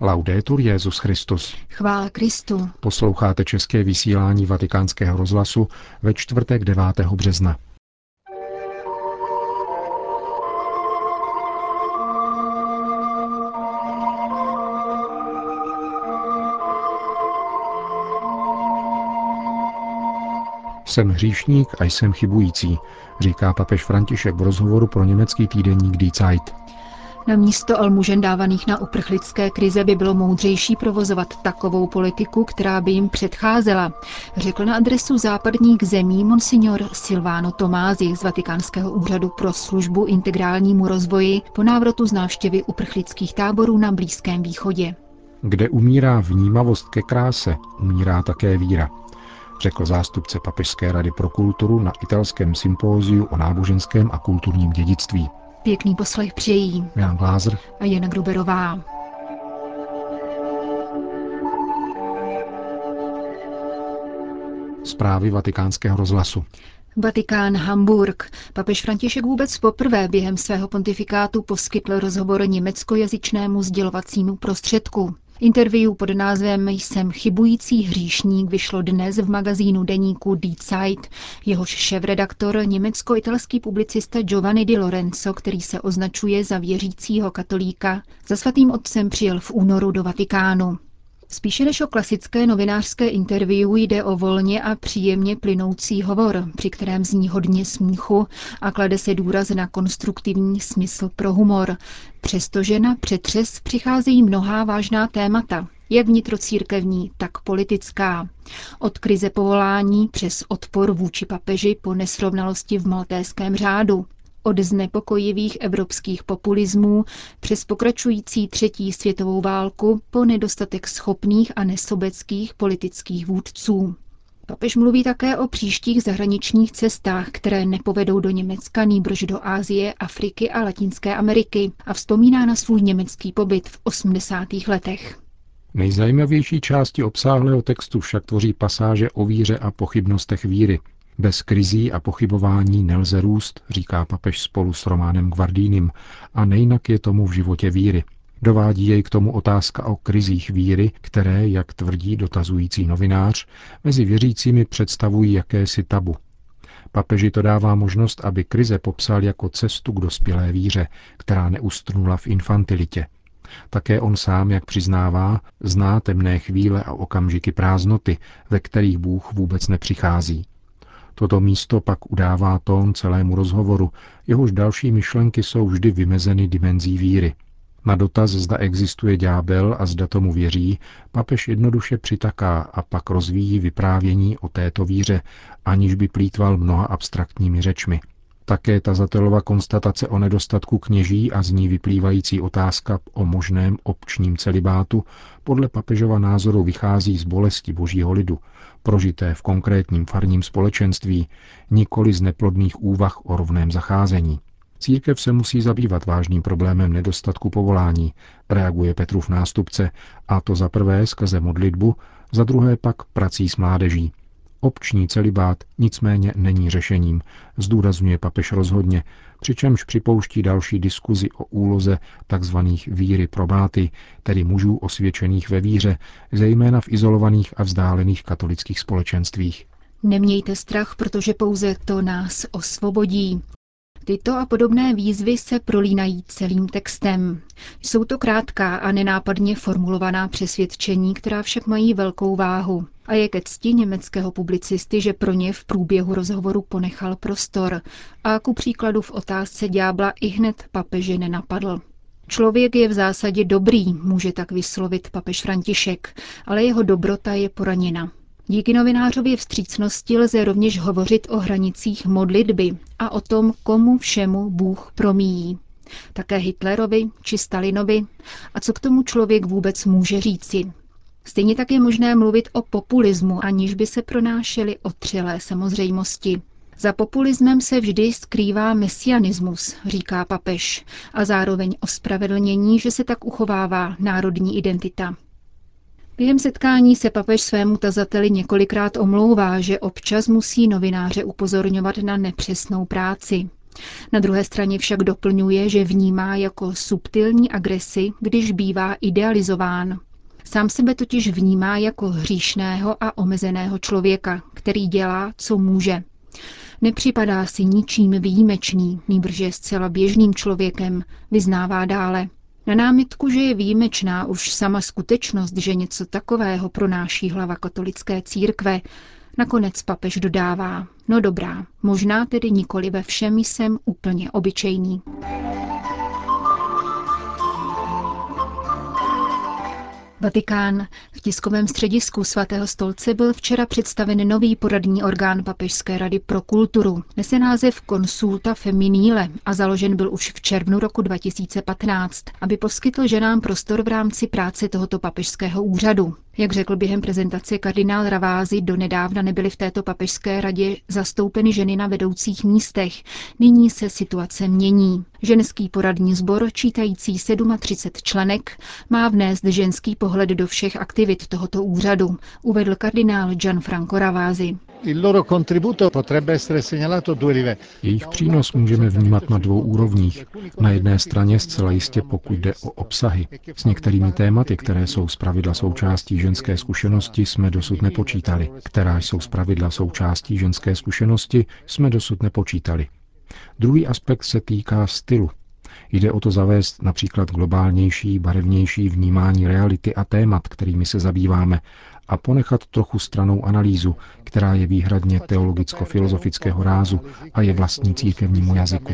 Laudetur Jezus Christus. Chvála Kristu. Posloucháte české vysílání Vatikánského rozhlasu ve čtvrtek 9. března. Jsem hříšník a jsem chybující, říká papež František v rozhovoru pro německý týdenník Die Zeit. Na místo almužen dávaných na uprchlické krize by bylo moudřejší provozovat takovou politiku, která by jim předcházela, řekl na adresu západních zemí monsignor Silvano Tomázi z Vatikánského úřadu pro službu integrálnímu rozvoji po návratu z návštěvy uprchlických táborů na Blízkém východě. Kde umírá vnímavost ke kráse, umírá také víra, řekl zástupce Papežské rady pro kulturu na italském sympóziu o náboženském a kulturním dědictví. Pěkný poslech přejí Jan Glázer a Jana Gruberová. Zprávy vatikánského rozhlasu. Vatikán Hamburg. Papež František vůbec poprvé během svého pontifikátu poskytl rozhovor německojazyčnému sdělovacímu prostředku. Interview pod názvem Jsem chybující hříšník vyšlo dnes v magazínu deníku Die Zeit. Jehož šéf-redaktor, německo-italský publicista Giovanni Di Lorenzo, který se označuje za věřícího katolíka, za svatým otcem přijel v únoru do Vatikánu. Spíše než o klasické novinářské interview jde o volně a příjemně plynoucí hovor, při kterém zní hodně smíchu a klade se důraz na konstruktivní smysl pro humor, přestože na přetřes přicházejí mnohá vážná témata, jak vnitrocírkevní, tak politická. Od krize povolání přes odpor vůči papeži po nesrovnalosti v maltéském řádu, od znepokojivých evropských populismů přes pokračující třetí světovou válku po nedostatek schopných a nesobeckých politických vůdců. Papež mluví také o příštích zahraničních cestách, které nepovedou do Německa, nýbrž do Ázie, Afriky a Latinské Ameriky a vzpomíná na svůj německý pobyt v 80. letech. Nejzajímavější části obsáhlého textu však tvoří pasáže o víře a pochybnostech víry, bez krizí a pochybování nelze růst, říká papež spolu s Románem Gvardínem, a nejnak je tomu v životě víry. Dovádí jej k tomu otázka o krizích víry, které, jak tvrdí dotazující novinář, mezi věřícími představují jakési tabu. Papeži to dává možnost, aby krize popsal jako cestu k dospělé víře, která neustrnula v infantilitě. Také on sám, jak přiznává, zná temné chvíle a okamžiky prázdnoty, ve kterých Bůh vůbec nepřichází. Toto místo pak udává tón celému rozhovoru, jehož další myšlenky jsou vždy vymezeny dimenzí víry. Na dotaz, zda existuje ďábel a zda tomu věří, papež jednoduše přitaká a pak rozvíjí vyprávění o této víře, aniž by plítval mnoha abstraktními řečmi. Také tazatelova konstatace o nedostatku kněží a z ní vyplývající otázka o možném občním celibátu podle papežova názoru vychází z bolesti božího lidu, prožité v konkrétním farním společenství, nikoli z neplodných úvah o rovném zacházení. Církev se musí zabývat vážným problémem nedostatku povolání, reaguje Petrův nástupce, a to za prvé skrze modlitbu, za druhé pak prací s mládeží. Obční celibát nicméně není řešením, zdůrazňuje papež rozhodně, přičemž připouští další diskuzi o úloze tzv. víry probáty, tedy mužů osvědčených ve víře, zejména v izolovaných a vzdálených katolických společenstvích. Nemějte strach, protože pouze to nás osvobodí. Tyto a podobné výzvy se prolínají celým textem. Jsou to krátká a nenápadně formulovaná přesvědčení, která však mají velkou váhu. A je ke cti německého publicisty, že pro ně v průběhu rozhovoru ponechal prostor a ku příkladu v otázce ďábla i hned papeže nenapadl. Člověk je v zásadě dobrý, může tak vyslovit papež František, ale jeho dobrota je poraněna. Díky novinářově vstřícnosti lze rovněž hovořit o hranicích modlitby a o tom, komu všemu Bůh promíjí. Také Hitlerovi či Stalinovi a co k tomu člověk vůbec může říci. Stejně tak je možné mluvit o populismu, aniž by se pronášely otřelé samozřejmosti. Za populismem se vždy skrývá mesianismus, říká papež, a zároveň ospravedlnění, že se tak uchovává národní identita. Během setkání se papež svému tazateli několikrát omlouvá, že občas musí novináře upozorňovat na nepřesnou práci. Na druhé straně však doplňuje, že vnímá jako subtilní agresi, když bývá idealizován. Sám sebe totiž vnímá jako hříšného a omezeného člověka, který dělá, co může. Nepřipadá si ničím výjimečný, nýbrž je zcela běžným člověkem, vyznává dále. Na námitku, že je výjimečná už sama skutečnost, že něco takového pronáší hlava katolické církve, nakonec papež dodává, no dobrá, možná tedy nikoli ve všem jsem úplně obyčejný. Vatikán. V tiskovém středisku svatého stolce byl včera představen nový poradní orgán Papežské rady pro kulturu. Nese název Consulta Feminile a založen byl už v červnu roku 2015, aby poskytl ženám prostor v rámci práce tohoto papežského úřadu. Jak řekl během prezentace kardinál Ravázy, donedávna nebyly v této papežské radě zastoupeny ženy na vedoucích místech. Nyní se situace mění. Ženský poradní sbor, čítající 37 členek, má vnést ženský pohled do všech aktivit tohoto úřadu, uvedl kardinál Gianfranco Ravázy. Jejich přínos můžeme vnímat na dvou úrovních. Na jedné straně zcela jistě, pokud jde o obsahy. S některými tématy, které jsou zpravidla součástí ženské zkušenosti, jsme dosud nepočítali. Která jsou zpravidla součástí ženské zkušenosti, jsme dosud nepočítali. Druhý aspekt se týká stylu. Jde o to zavést například globálnější, barevnější vnímání reality a témat, kterými se zabýváme, a ponechat trochu stranou analýzu, která je výhradně teologicko-filozofického rázu a je vlastní církevnímu jazyku.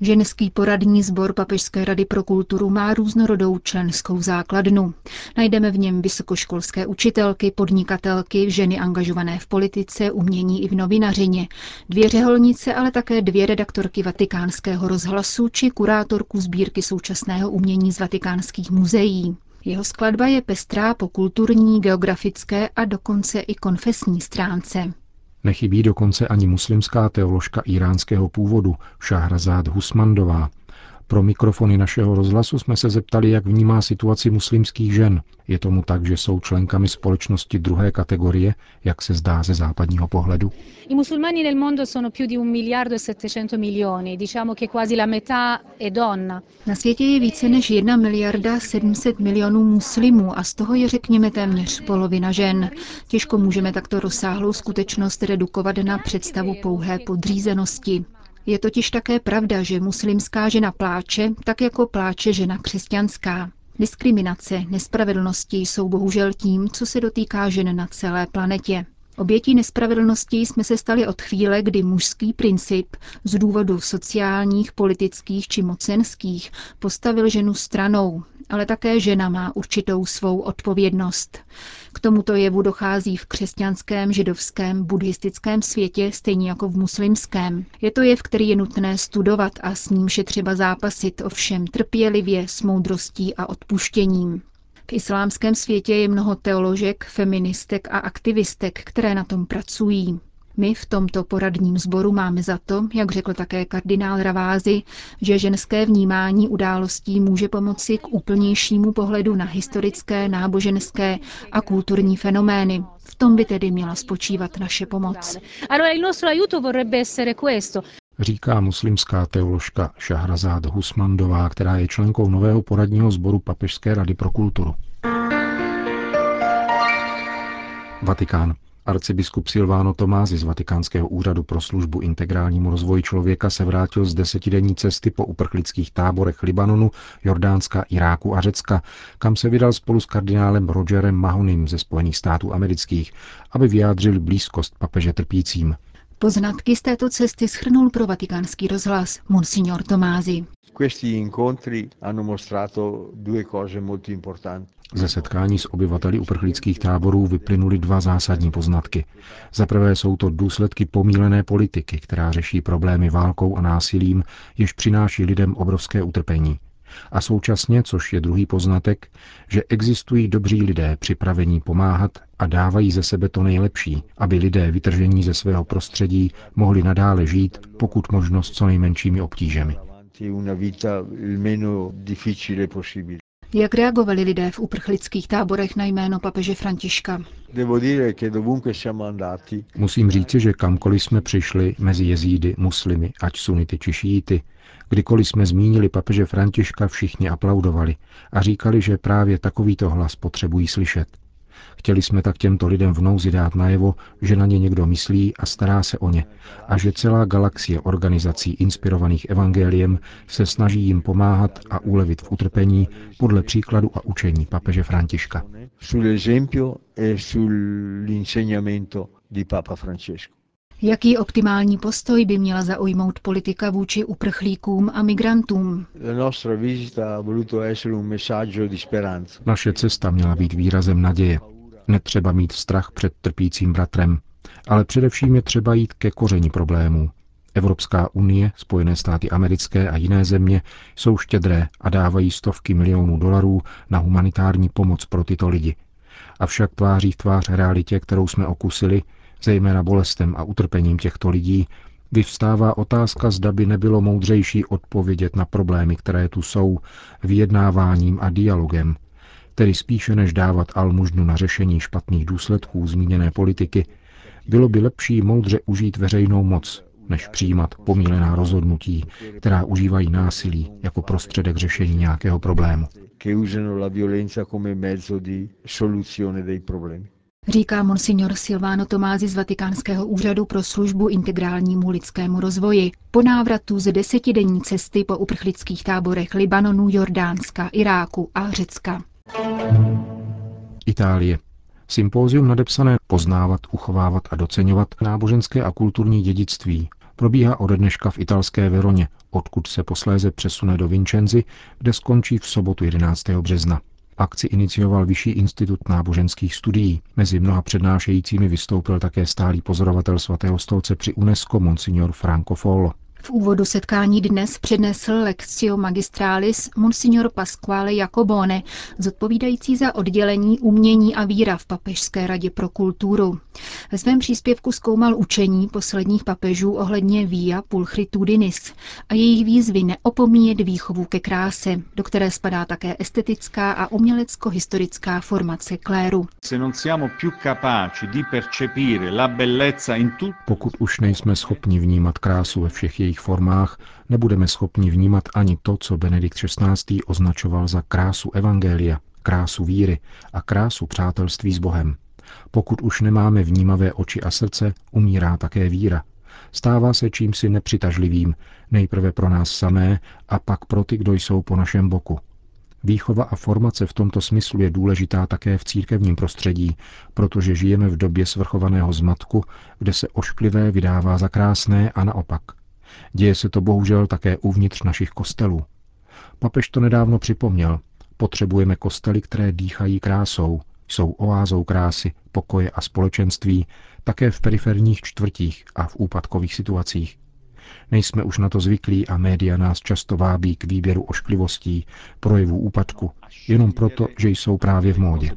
Ženský poradní sbor Papežské rady pro kulturu má různorodou členskou základnu. Najdeme v něm vysokoškolské učitelky, podnikatelky, ženy angažované v politice, umění i v novinařině, dvě řeholnice, ale také dvě redaktorky vatikánského rozhlasu či kurátorku sbírky současného umění z vatikánských muzeí. Jeho skladba je pestrá po kulturní, geografické a dokonce i konfesní stránce. Nechybí dokonce ani muslimská teoložka iránského původu Šahrazad Husmandová, pro mikrofony našeho rozhlasu jsme se zeptali, jak vnímá situaci muslimských žen. Je tomu tak, že jsou členkami společnosti druhé kategorie, jak se zdá ze západního pohledu? I musulmani nel mondo sono più di un miliardo e 700 milioni, diciamo che quasi la metà è donna. Na světě je více než 1 miliarda 700 milionů muslimů a z toho je řekněme téměř polovina žen. Těžko můžeme takto rozsáhlou skutečnost redukovat na představu pouhé podřízenosti. Je totiž také pravda, že muslimská žena pláče, tak jako pláče žena křesťanská. Diskriminace, nespravedlnosti jsou bohužel tím, co se dotýká žen na celé planetě. Obětí nespravedlnosti jsme se stali od chvíle, kdy mužský princip z důvodu sociálních, politických či mocenských postavil ženu stranou, ale také žena má určitou svou odpovědnost. K tomuto jevu dochází v křesťanském, židovském, buddhistickém světě, stejně jako v muslimském. Je to jev, který je nutné studovat a s nímž je třeba zápasit, ovšem trpělivě, s moudrostí a odpuštěním. V islámském světě je mnoho teoložek, feministek a aktivistek, které na tom pracují. My v tomto poradním sboru máme za to, jak řekl také kardinál Ravázy, že ženské vnímání událostí může pomoci k úplnějšímu pohledu na historické, náboženské a kulturní fenomény. V tom by tedy měla spočívat naše pomoc. Říká muslimská teoložka Šahrazad Husmandová, která je členkou nového poradního sboru Papežské rady pro kulturu. Vatikán. Arcibiskup Silvano Tomázy z Vatikánského úřadu pro službu integrálnímu rozvoji člověka se vrátil z desetidenní cesty po uprchlických táborech Libanonu, Jordánska, Iráku a Řecka, kam se vydal spolu s kardinálem Rogerem Mahonym ze Spojených států amerických, aby vyjádřil blízkost papeže trpícím. Poznatky z této cesty schrnul pro vatikánský rozhlas Monsignor Tomázy. Ze setkání s obyvateli uprchlických táborů vyplynuly dva zásadní poznatky. Za prvé jsou to důsledky pomílené politiky, která řeší problémy válkou a násilím, jež přináší lidem obrovské utrpení. A současně, což je druhý poznatek, že existují dobří lidé připravení pomáhat a dávají ze sebe to nejlepší, aby lidé vytržení ze svého prostředí mohli nadále žít, pokud možnost co nejmenšími obtížemi. Jak reagovali lidé v uprchlických táborech na jméno papeže Františka? Musím říci, že kamkoliv jsme přišli mezi jezídy, muslimy, ať sunity či šíity, kdykoliv jsme zmínili papeže Františka, všichni aplaudovali a říkali, že právě takovýto hlas potřebují slyšet. Chtěli jsme tak těmto lidem v nouzi dát najevo, že na ně někdo myslí a stará se o ně a že celá galaxie organizací inspirovaných evangeliem se snaží jim pomáhat a ulevit v utrpení podle příkladu a učení papeže Františka. Jaký optimální postoj by měla zaujmout politika vůči uprchlíkům a migrantům? Naše cesta měla být výrazem naděje. Netřeba mít strach před trpícím bratrem, ale především je třeba jít ke koření problémů. Evropská unie, Spojené státy americké a jiné země jsou štědré a dávají stovky milionů dolarů na humanitární pomoc pro tyto lidi. Avšak tváří v tvář realitě, kterou jsme okusili, zejména bolestem a utrpením těchto lidí, vyvstává otázka, zda by nebylo moudřejší odpovědět na problémy, které tu jsou, vyjednáváním a dialogem, tedy spíše než dávat almužnu na řešení špatných důsledků zmíněné politiky, bylo by lepší moudře užít veřejnou moc, než přijímat pomílená rozhodnutí, která užívají násilí jako prostředek řešení nějakého problému. Říká monsignor Silvano Tomázi z Vatikánského úřadu pro službu integrálnímu lidskému rozvoji. Po návratu z desetidenní cesty po uprchlických táborech Libanonu, Jordánska, Iráku a Řecka. Itálie. Sympózium nadepsané Poznávat, uchovávat a doceňovat náboženské a kulturní dědictví probíhá ode dneška v italské Veroně, odkud se posléze přesune do Vincenzi, kde skončí v sobotu 11. března. Akci inicioval Vyšší institut náboženských studií. Mezi mnoha přednášejícími vystoupil také stálý pozorovatel svatého stolce při UNESCO Monsignor Franco Follo. V úvodu setkání dnes přednesl Lectio Magistralis Monsignor Pasquale Jacobone, zodpovídající za oddělení umění a víra v Papežské radě pro kulturu. Ve svém příspěvku zkoumal učení posledních papežů ohledně Via Pulchritudinis a jejich výzvy neopomíjet výchovu ke kráse, do které spadá také estetická a umělecko-historická formace kléru. Pokud už nejsme schopni vnímat krásu ve všech jejich formách, nebudeme schopni vnímat ani to, co Benedikt XVI. označoval za krásu Evangelia, krásu víry a krásu přátelství s Bohem. Pokud už nemáme vnímavé oči a srdce, umírá také víra. Stává se čímsi nepřitažlivým, nejprve pro nás samé a pak pro ty, kdo jsou po našem boku. Výchova a formace v tomto smyslu je důležitá také v církevním prostředí, protože žijeme v době svrchovaného zmatku, kde se ošklivé vydává za krásné a naopak. Děje se to bohužel také uvnitř našich kostelů. Papež to nedávno připomněl. Potřebujeme kostely, které dýchají krásou, jsou oázou krásy, pokoje a společenství, také v periferních čtvrtích a v úpadkových situacích. Nejsme už na to zvyklí a média nás často vábí k výběru ošklivostí, projevů úpadku, jenom proto, že jsou právě v módě.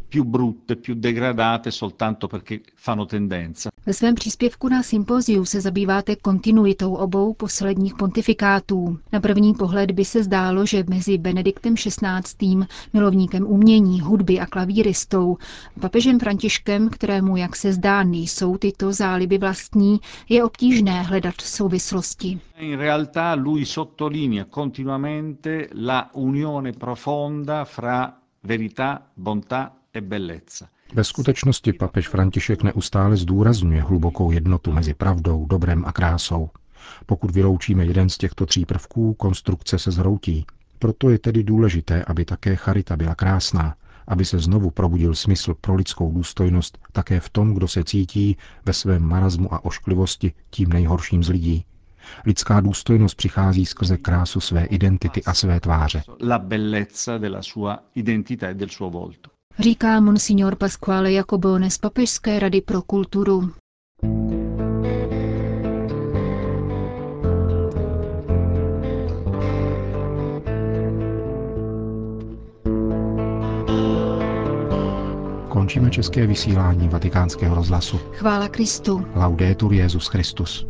Ve svém příspěvku na sympoziu se zabýváte kontinuitou obou posledních pontifikátů. Na první pohled by se zdálo, že mezi Benediktem XVI., milovníkem umění, hudby a klavíristou, papežem Františkem, kterému, jak se zdá, nejsou tyto záliby vlastní, je obtížné hledat souvislosti. In realtà lui sottolinea continuamente la unione profonda fra verità, bontà e bellezza. Ve skutečnosti papež František neustále zdůrazňuje hlubokou jednotu mezi pravdou, dobrem a krásou. Pokud vyloučíme jeden z těchto tří prvků, konstrukce se zhroutí. Proto je tedy důležité, aby také charita byla krásná, aby se znovu probudil smysl pro lidskou důstojnost také v tom, kdo se cítí ve svém marazmu a ošklivosti tím nejhorším z lidí. Lidská důstojnost přichází skrze krásu své identity a své tváře. E Říká monsignor Pasquale Jacobone z Papežské rady pro kulturu. Končíme české vysílání vatikánského rozhlasu. Chvála Kristu. Laudetur Jezus Christus.